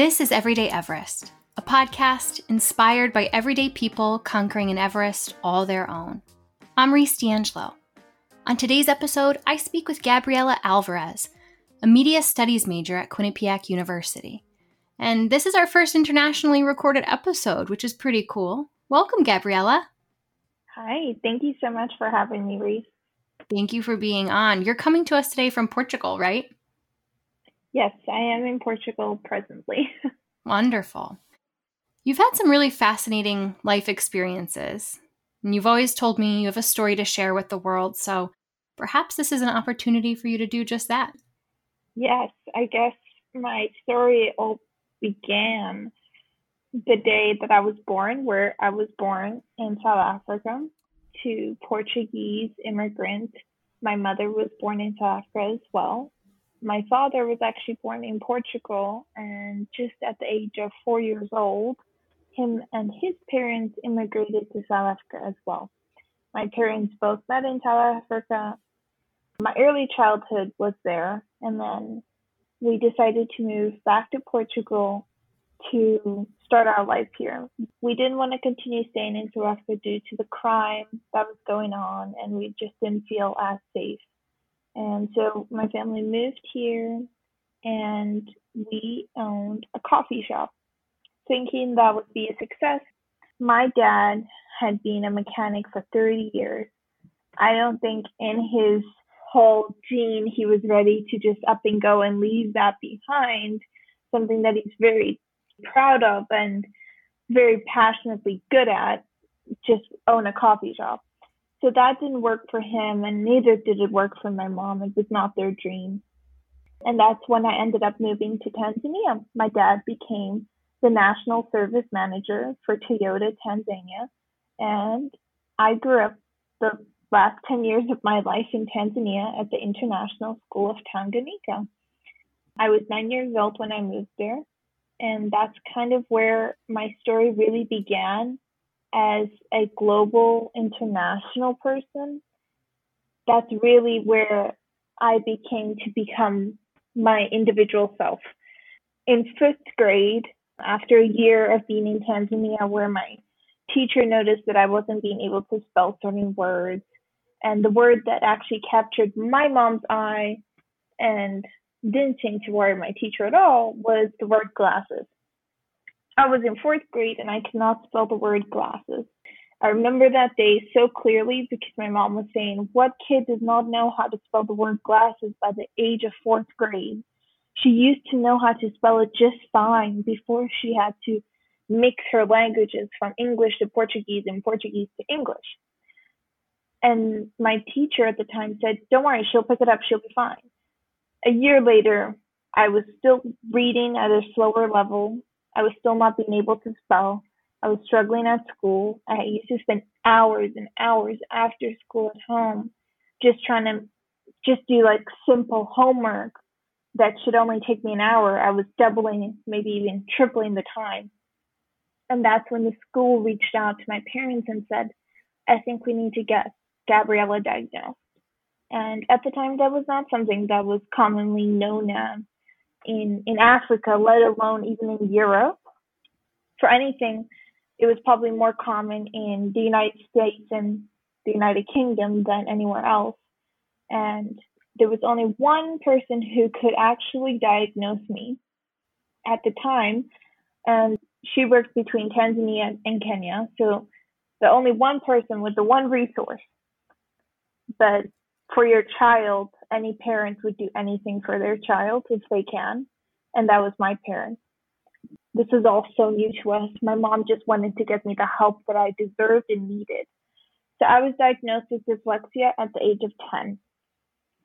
This is Everyday Everest, a podcast inspired by everyday people conquering an Everest all their own. I'm Reese D'Angelo. On today's episode, I speak with Gabriela Alvarez, a media studies major at Quinnipiac University. And this is our first internationally recorded episode, which is pretty cool. Welcome, Gabriela. Hi, thank you so much for having me, Reese. Thank you for being on. You're coming to us today from Portugal, right? Yes, I am in Portugal presently. Wonderful. You've had some really fascinating life experiences, and you've always told me you have a story to share with the world, so perhaps this is an opportunity for you to do just that. Yes, I guess my story all began the day that I was born, where I was born in South Africa to Portuguese immigrants. My mother was born in South Africa as well. My father was actually born in Portugal, and just at the age of four years old, him and his parents immigrated to South Africa as well. My parents both met in South Africa. My early childhood was there, and then we decided to move back to Portugal to start our life here. We didn't want to continue staying in South Africa due to the crime that was going on, and we just didn't feel as safe. And so my family moved here, and we owned a coffee shop, thinking that would be a success. My dad had been a mechanic for 30 years. I don't think in his whole gene he was ready to just up and go and leave that behind, something that he's very proud of and very passionately good at, just own a coffee shop. So that didn't work for him, and neither did it work for my mom. It was not their dream. And that's when I ended up moving to Tanzania. My dad became the national service manager for Toyota Tanzania. And I grew up the last 10 years of my life in Tanzania at the International School of Tanganyika. I was nine years old when I moved there and that's kind of where my story really began as a global international person. That's really where I became to become my individual self. In fifth grade, after a year of being in Tanzania, where my teacher noticed that I wasn't being able to spell certain words, and the word that actually captured my mom's eye and didn't seem to worry my teacher at all was the word glasses. I was in fourth grade and I could not spell the word glasses. I remember that day so clearly because my mom was saying, What kid does not know how to spell the word glasses by the age of fourth grade? She used to know how to spell it just fine before she had to mix her languages from English to Portuguese and Portuguese to English. And my teacher at the time said, Don't worry, she'll pick it up, she'll be fine a year later, I was still reading at a slower level. I was still not being able to spell. I was struggling at school. I used to spend hours and hours after school at home just trying to just do like simple homework that should only take me an hour. I was doubling, maybe even tripling the time. And that's when the school reached out to my parents and said, I think we need to get Gabriela diagnosed. And at the time, that was not something that was commonly known as in, in Africa, let alone even in Europe. For anything, it was probably more common in the United States and the United Kingdom than anywhere else. And there was only one person who could actually diagnose me at the time. And she worked between Tanzania and Kenya. So the only one person with the one resource. But for your child, any parent would do anything for their child if they can. And that was my parents. This is all so new to us. My mom just wanted to get me the help that I deserved and needed. So I was diagnosed with dyslexia at the age of 10.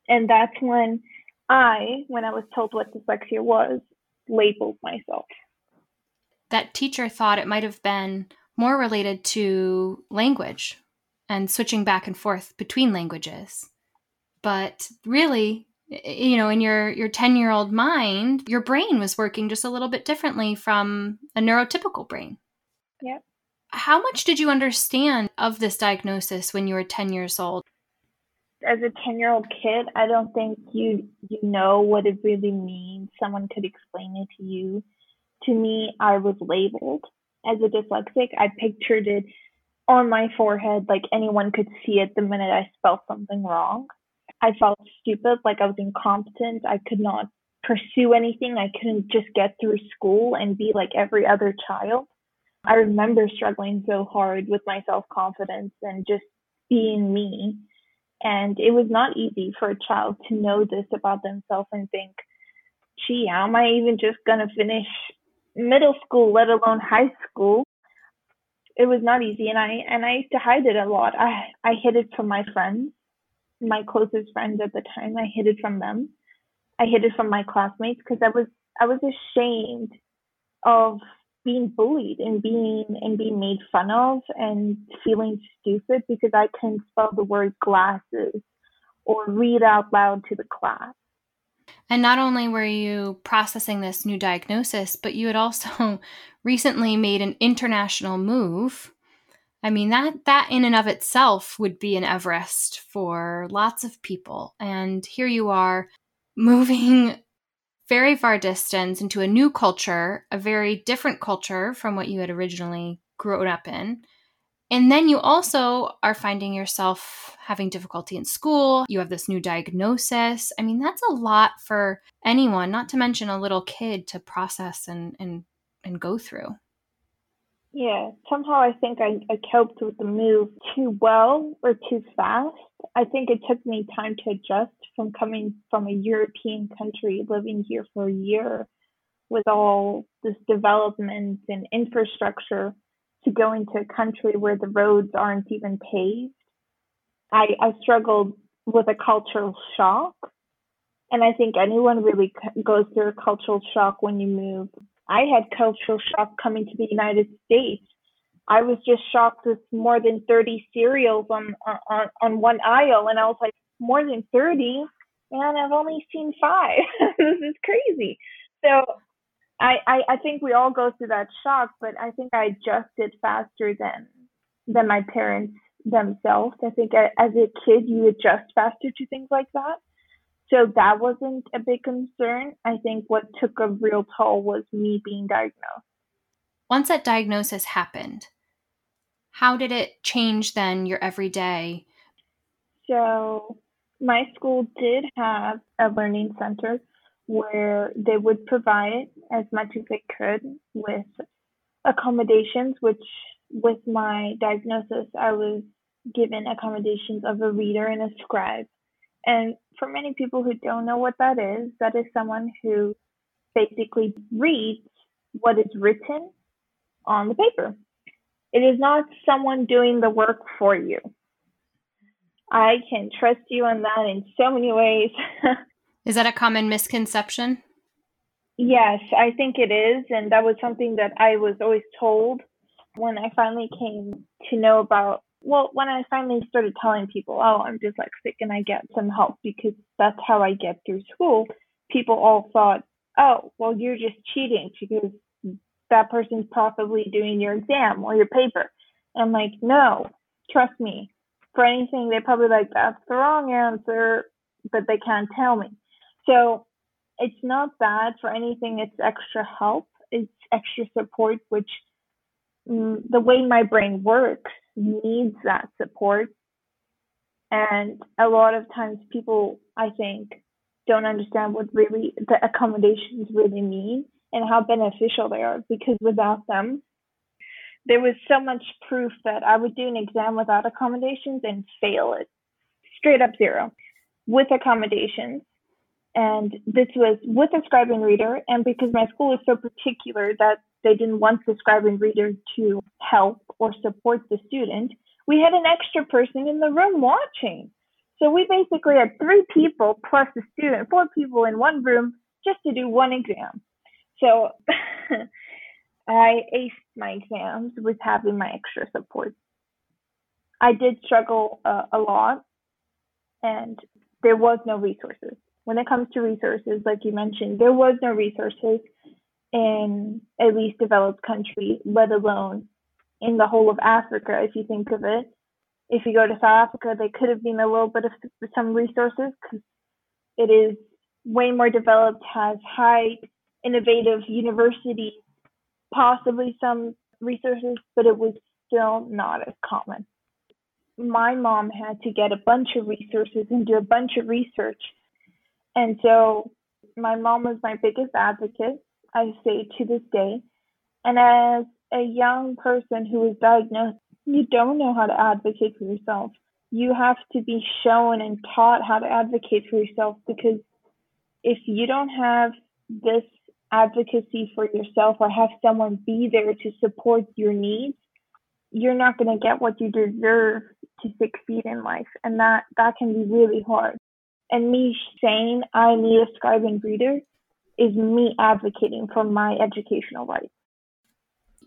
And that's when I, when I was told what dyslexia was, labeled myself. That teacher thought it might have been more related to language and switching back and forth between languages but really you know in your your 10 year old mind your brain was working just a little bit differently from a neurotypical brain. Yep. How much did you understand of this diagnosis when you were 10 years old? As a 10 year old kid i don't think you you know what it really means. Someone could explain it to you. To me, I was labeled as a dyslexic. I pictured it on my forehead, like anyone could see it the minute I spelled something wrong. I felt stupid, like I was incompetent. I could not pursue anything. I couldn't just get through school and be like every other child. I remember struggling so hard with my self confidence and just being me. And it was not easy for a child to know this about themselves and think, gee, how am I even just going to finish middle school, let alone high school? It was not easy. And I, and I used to hide it a lot. I, I hid it from my friends, my closest friends at the time. I hid it from them. I hid it from my classmates because I was, I was ashamed of being bullied and being and being made fun of and feeling stupid because I couldn't spell the word glasses or read out loud to the class. And not only were you processing this new diagnosis, but you had also recently made an international move. I mean that that in and of itself would be an Everest for lots of people. And here you are moving very far distance into a new culture, a very different culture from what you had originally grown up in. And then you also are finding yourself having difficulty in school. You have this new diagnosis. I mean, that's a lot for anyone, not to mention a little kid to process and and, and go through. Yeah, somehow I think I, I coped with the move too well or too fast. I think it took me time to adjust from coming from a European country, living here for a year with all this development and infrastructure to going to a country where the roads aren't even paved. I, I struggled with a cultural shock. And I think anyone really goes through a cultural shock when you move I had cultural shock coming to the United States. I was just shocked with more than 30 cereals on on on one aisle, and I was like, more than 30? Man, I've only seen five. this is crazy. So I, I I think we all go through that shock, but I think I adjusted faster than than my parents themselves. I think as a kid, you adjust faster to things like that. So that wasn't a big concern. I think what took a real toll was me being diagnosed. Once that diagnosis happened, how did it change then your everyday? So, my school did have a learning center where they would provide as much as they could with accommodations, which with my diagnosis, I was given accommodations of a reader and a scribe. And for many people who don't know what that is, that is someone who basically reads what is written on the paper. It is not someone doing the work for you. I can trust you on that in so many ways. is that a common misconception? Yes, I think it is. And that was something that I was always told when I finally came to know about well, when I finally started telling people, oh, I'm dyslexic and I get some help because that's how I get through school, people all thought, oh, well, you're just cheating because that person's probably doing your exam or your paper. And I'm like, no, trust me. For anything, they're probably like, that's the wrong answer, but they can't tell me. So it's not bad for anything. It's extra help. It's extra support, which mm, the way my brain works needs that support. And a lot of times people, I think, don't understand what really the accommodations really mean and how beneficial they are because without them, there was so much proof that I would do an exam without accommodations and fail it straight up zero with accommodations. And this was with a scribe and reader. And because my school is so particular that they didn't want the scribe and reader to help or support the student, we had an extra person in the room watching. So we basically had three people plus the student, four people in one room just to do one exam. So I aced my exams with having my extra support. I did struggle uh, a lot, and there was no resources. When it comes to resources, like you mentioned, there was no resources in at least developed country, let alone in the whole of Africa, if you think of it. If you go to South Africa, they could have been a little bit of some resources because it is way more developed, has high innovative universities possibly some resources, but it was still not as common. My mom had to get a bunch of resources and do a bunch of research. And so my mom was my biggest advocate, I say to this day. And as a young person who was diagnosed, you don't know how to advocate for yourself. You have to be shown and taught how to advocate for yourself because if you don't have this advocacy for yourself or have someone be there to support your needs, you're not going to get what you deserve to succeed in life. And that, that can be really hard. And me saying I need a scribe and reader is me advocating for my educational rights.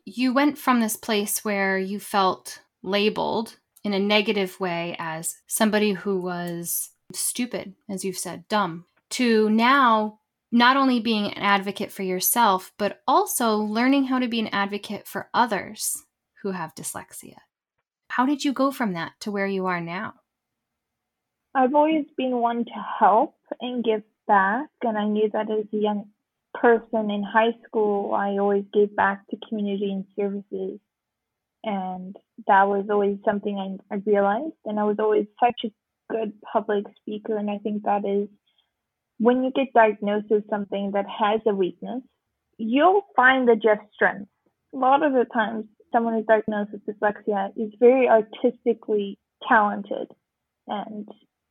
You went from this place where you felt labeled in a negative way as somebody who was stupid, as you've said, dumb, to now not only being an advocate for yourself, but also learning how to be an advocate for others who have dyslexia. How did you go from that to where you are now? I've always been one to help and give back, and I knew that as a young person in high school, I always gave back to community and services, and that was always something I, I realized. And I was always such a good public speaker, and I think that is when you get diagnosed with something that has a weakness, you'll find the just strengths. A lot of the times, someone who's diagnosed with dyslexia is very artistically talented. And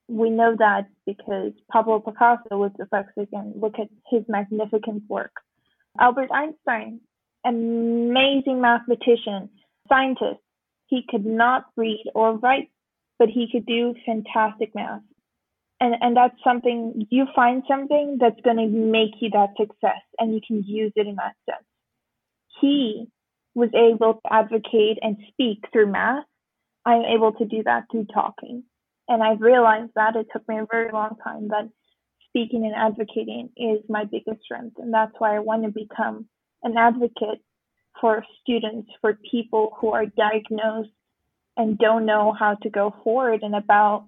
we know that because Pablo Picasso was dyslexic and look at his magnificent work. Albert Einstein, amazing mathematician, scientist, he could not read or write, but he could do fantastic math. And and that's something you find something that's going to make you that success and you can use it in that sense. He was able to advocate and speak through math. I'm able to do that through talking and i've realized that it took me a very long time that speaking and advocating is my biggest strength and that's why i want to become an advocate for students for people who are diagnosed and don't know how to go forward and about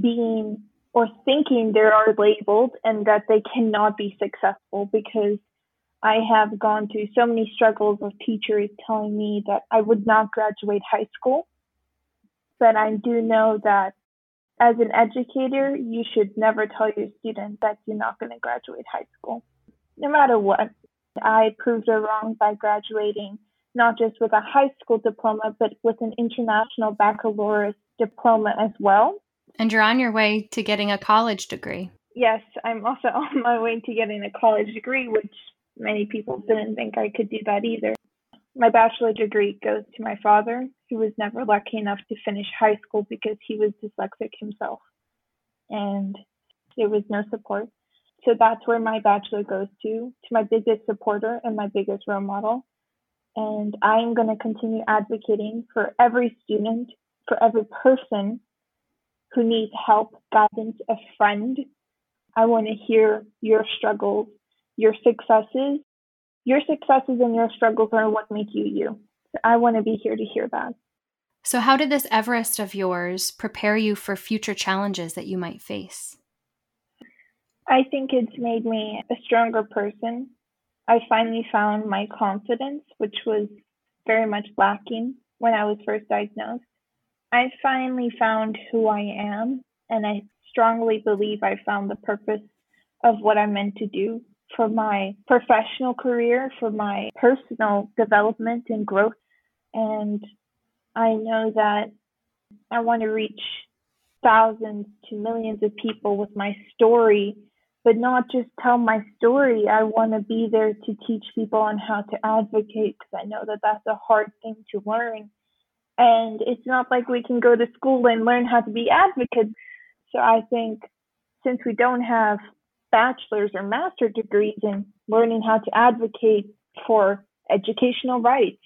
being or thinking they are labeled and that they cannot be successful because I have gone through so many struggles of teachers telling me that I would not graduate high school. But I do know that as an educator, you should never tell your students that you're not going to graduate high school, no matter what. I proved it wrong by graduating not just with a high school diploma, but with an international baccalaureate diploma as well. And you're on your way to getting a college degree. Yes, I'm also on my way to getting a college degree, which many people didn't think I could do that either. My bachelor degree goes to my father, who was never lucky enough to finish high school because he was dyslexic himself. And there was no support. So that's where my bachelor goes to, to my biggest supporter and my biggest role model. And I am going to continue advocating for every student, for every person who needs help, guidance, a friend. I want to hear your struggles, your successes. Your successes and your struggles are what make you you. I want to be here to hear that. So, how did this Everest of yours prepare you for future challenges that you might face? I think it's made me a stronger person. I finally found my confidence, which was very much lacking when I was first diagnosed. I finally found who I am, and I strongly believe I found the purpose of what I'm meant to do for my professional career, for my personal development and growth. And I know that I want to reach thousands to millions of people with my story, but not just tell my story. I want to be there to teach people on how to advocate because I know that that's a hard thing to learn and it's not like we can go to school and learn how to be advocates. So I think since we don't have bachelor's or master degrees in learning how to advocate for educational rights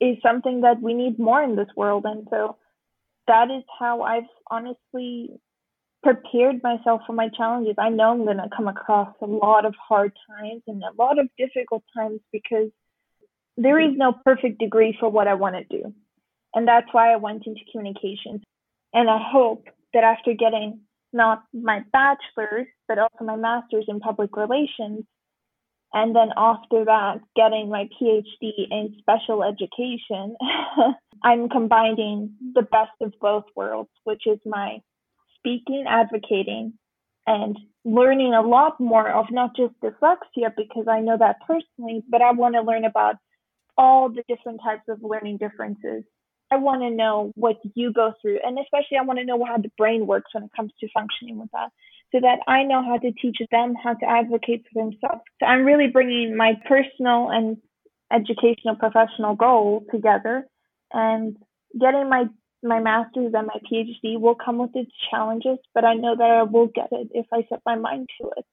is something that we need more in this world. And so that is how I've honestly prepared myself for my challenges. I know I'm going to come across a lot of hard times and a lot of difficult times because there is no perfect degree for what I want to do. And that's why I went into communications. And I hope that after getting not my bachelor's, but also my master's in public relations, and then after that, getting my PhD in special education, I'm combining the best of both worlds, which is my speaking, advocating, and learning a lot more of not just dyslexia because I know that personally, but I want to learn about all the different types of learning differences. I want to know what you go through, and especially I want to know how the brain works when it comes to functioning with that so that I know how to teach them how to advocate for themselves. So I'm really bringing my personal and educational professional goal together and getting my my master's and my PhD will come with its challenges, but I know that I will get it if I set my mind to it.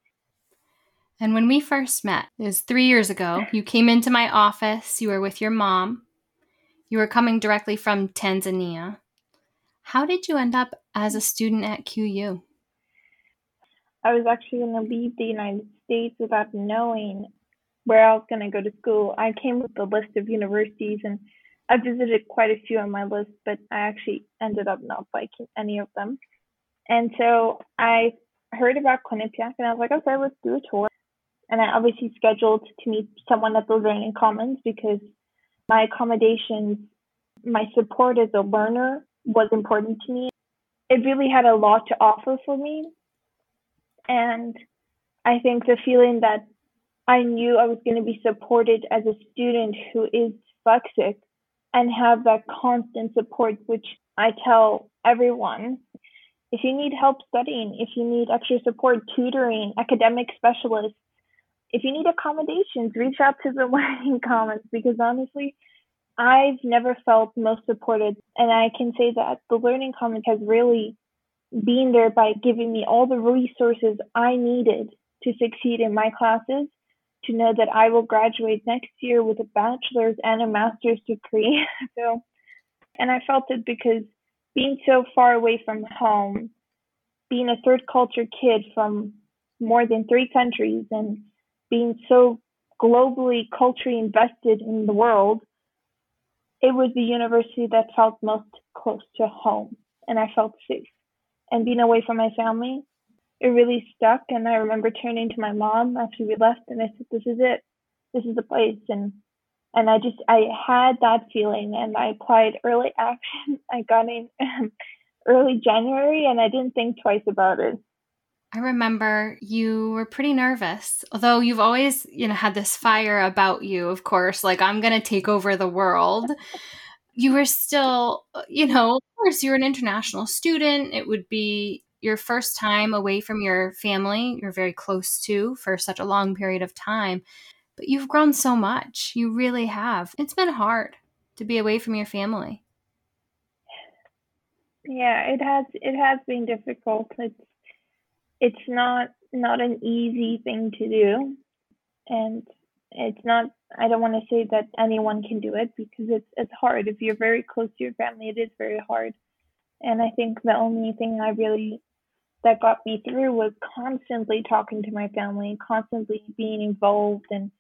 And when we first met, it was three years ago, you came into my office, you were with your mom, you were coming directly from Tanzania. How did you end up as a student at QU? I was actually going to leave the United States without knowing where I was going to go to school. I came with a list of universities and I visited quite a few on my list, but I actually ended up not liking any of them. And so I heard about Quinnipiac and I was like, okay, let's do a tour. And I obviously scheduled to meet someone at the Learning Commons because my accommodations, my support as a learner was important to me. It really had a lot to offer for me and I think the feeling that I knew I was going to be supported as a student who is dyslexic and have that constant support, which I tell everyone. If you need help studying, if you need extra support, tutoring, academic specialists, if you need accommodations, reach out to the Learning Commons because honestly, I've never felt most supported. And I can say that the Learning Commons has really been there by giving me all the resources I needed to succeed in my classes, to know that I will graduate next year with a bachelor's and a master's degree. so, and I felt it because being so far away from home, being a third culture kid from more than three countries, and being so globally culturally invested in the world, it was the university that felt most close to home, and I felt safe and being away from my family, it really stuck. And I remember turning to my mom after we left and I said, This is it. This is the place. And and I just I had that feeling and I applied early action. I got in early January and I didn't think twice about it. I remember you were pretty nervous, although you've always, you know, had this fire about you, of course, like I'm going to take over the world you were still, uh, you know, of course, you're an international student. It would be your first time away from your family, you're very close to for such a long period of time. But you've grown so much. You really have. It's been hard to be away from your family. Yeah, it has it has been difficult. It's it's not not an easy thing to do. And it's not I don't want to say that anyone can do it because it's it's hard. If you're very close to your family, it is very hard. And I think the only thing I really that got me through was constantly talking to my family, constantly being involved and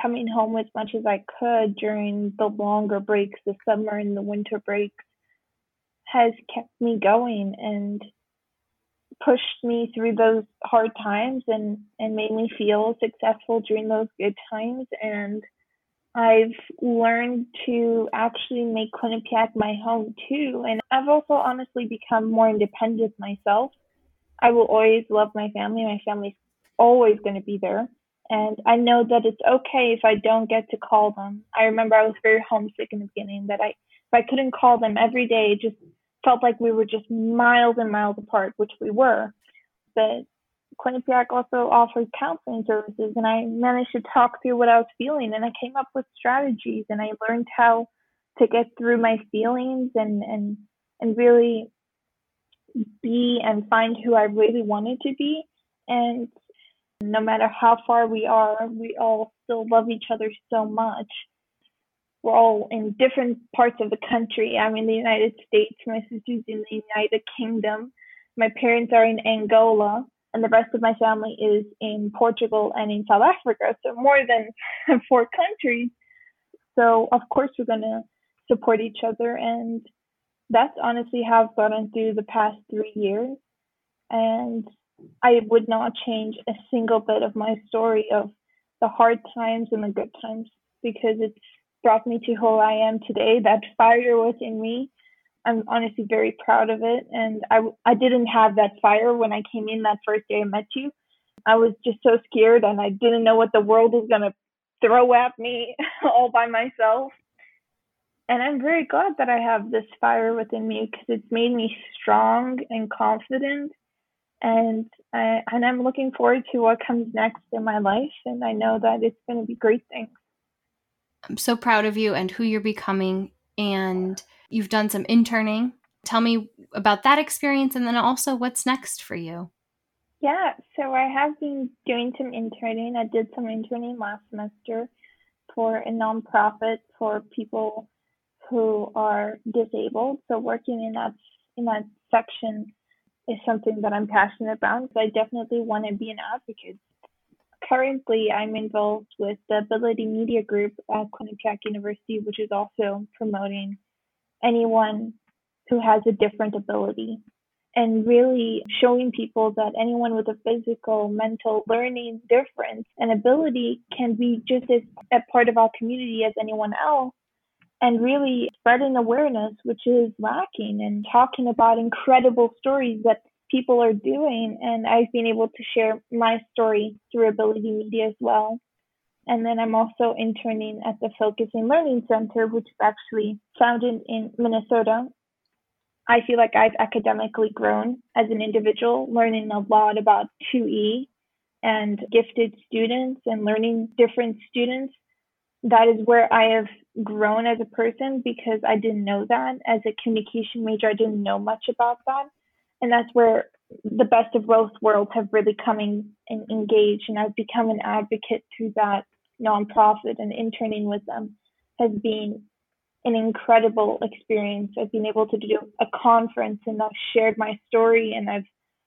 coming home as much as I could during the longer breaks, the summer and the winter breaks has kept me going and pushed me through those hard times and and made me feel successful during those good times and I've learned to actually make Quinnipiac my home too. And I've also honestly become more independent myself. I will always love my family. My family's always going to be there. And I know that it's okay if I don't get to call them. I remember I was very homesick in the beginning that I if I couldn't call them every day, just felt like we were just miles and miles apart, which we were. But Quinnipiac also offers counseling services, and I managed to talk through what I was feeling, and I came up with strategies, and I learned how to get through my feelings and and and really be and find who I really wanted to be. And no matter how far we are, we all still love each other so much we're all in different parts of the country. I'm in the United States, my sister's in the United Kingdom, my parents are in Angola, and the rest of my family is in Portugal and in South Africa. So more than four countries. So of course we're gonna support each other, and that's honestly how I've gotten through the past three years. And I would not change a single bit of my story of the hard times and the good times because it's brought me to who I am today. That fire within me, I'm honestly very proud of it. And I, I didn't have that fire when I came in that first day I met you. I was just so scared and I didn't know what the world was going to throw at me all by myself. And I'm very glad that I have this fire within me because it's made me strong and confident. And I, and I'm looking forward to what comes next in my life. And I know that it's going to be great things. I'm so proud of you and who you're becoming. And you've done some interning. Tell me about that experience and then also what's next for you. Yeah, so I have been doing some interning. I did some interning last semester for a nonprofit for people who are disabled. So working in that in that section is something that I'm passionate about. So I definitely want to be an advocate. Currently, I'm involved with the Ability Media Group at Quinnipiac University, which is also promoting anyone who has a different ability and really showing people that anyone with a physical, mental, learning difference and ability can be just as a part of our community as anyone else. And really spreading awareness, which is lacking, and talking about incredible stories that people are doing. And I've been able to share my story through Ability Media as well. And then I'm also interning at the Focusing Learning Center, which is actually founded in Minnesota I feel like I've academically grown as an individual, learning a lot about 2E and gifted students and learning different students. That is where I have grown as a person because I didn't know that. As a communication major, I didn't know much about that. And that's where the best of both worlds have really come in and engaged. And I've become an advocate through that nonprofit and interning with them has been an incredible experience. I've been able to do a conference and I've shared my story and I've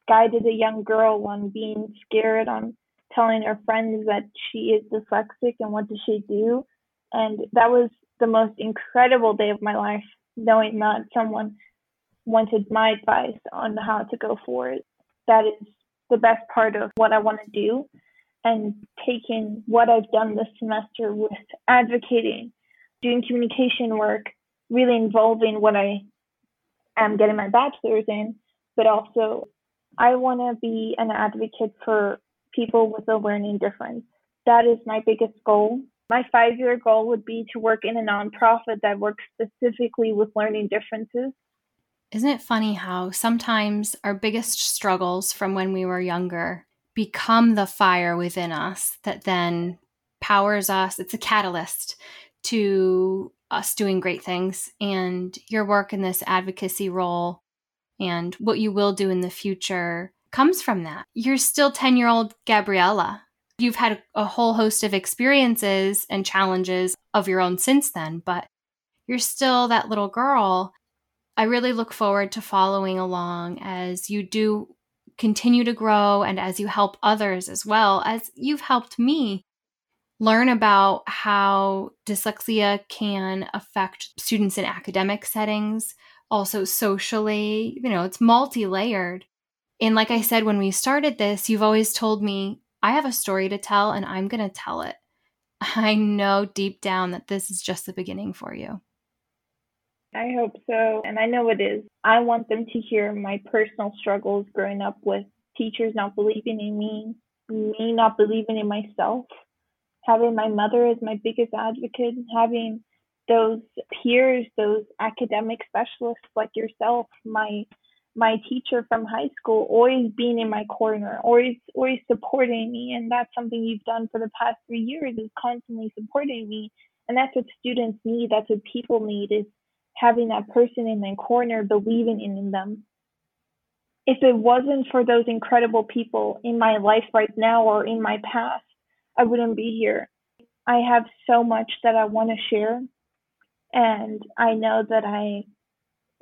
guided a young girl on being scared, on telling her friends that she is dyslexic and what does she do. And that was the most incredible day of my life, knowing that someone wanted my advice on how to go forward. That is the best part of what I want to do. And taking what I've done this semester with advocating doing communication work, really involving what I am getting my bachelor's in, but also I want to be an advocate for people with a learning difference. That is my biggest goal. My five year goal would be to work in a nonprofit that works specifically with learning differences. Isn't it funny how sometimes our biggest struggles from when we were younger become the fire within us that then powers us? It's a catalyst to us doing great things and your work in this advocacy role and what you will do in the future comes from that. You're still 10 year old Gabriela. You've had a whole host of experiences and challenges of your own since then, but you're still that little girl. I really look forward to following along as you do continue to grow and as you help others as well as you've helped me learn about how dyslexia can affect students in academic settings, also socially. You know, it's multi layered. And like I said when we started this, you've always told me, I have a story to tell and I'm going to tell it. I know deep down that this is just the beginning for you. I hope so. And I know it is. I want them to hear my personal struggles growing up with teachers not believing in me, me not believing in myself, having my mother as my biggest advocate, having those peers, those academic specialists like yourself, my my teacher from high school always being in my corner, always always supporting me, and that's something you've done for the past three years is constantly supporting me, and that's what students need. That's what people need is having that person in their corner, believing in them. If it wasn't for those incredible people in my life right now or in my past, I wouldn't be here. I have so much that I want to share, and I know that I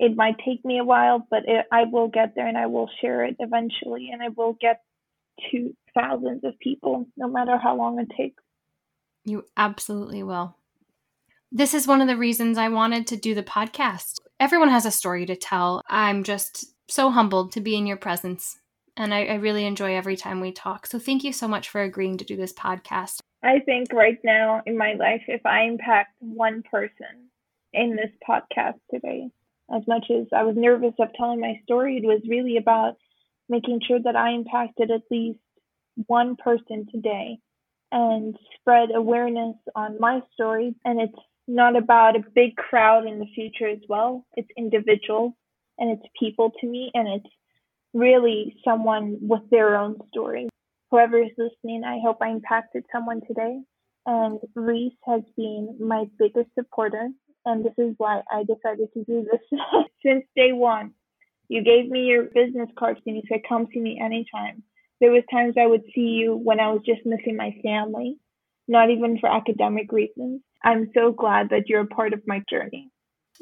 it might take me a while, but it, I will get there and I will share it eventually, and I will get to thousands of people, no matter how long it takes. You absolutely will. This is one of the reasons I wanted to do the podcast. Everyone has a story to tell. I'm just so humbled to be in your presence and I, I really enjoy every time we talk. So thank you so much for agreeing to do this podcast. I think right now in my life, if I impact one person in this podcast today, as much as I was nervous of telling my story, it was really about making sure that I impacted at least one person today and spread awareness on my story. And it's not about a big crowd in the future as well. It's individuals and it's people to me, and it's really someone with their own story. Whoever is listening, I hope I impacted someone today. And Reese has been my biggest supporter, and this is why I decided to do this since day one. You gave me your business cards and you said, "Come see me anytime." There was times I would see you when I was just missing my family, not even for academic reasons. I'm so glad that you're a part of my journey.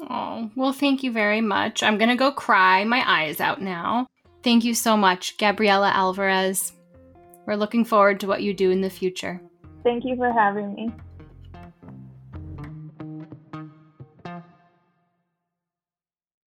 Oh, well, thank you very much. I'm going to go cry my eyes out now. Thank you so much, Gabriela Alvarez. We're looking forward to what you do in the future. Thank you for having me.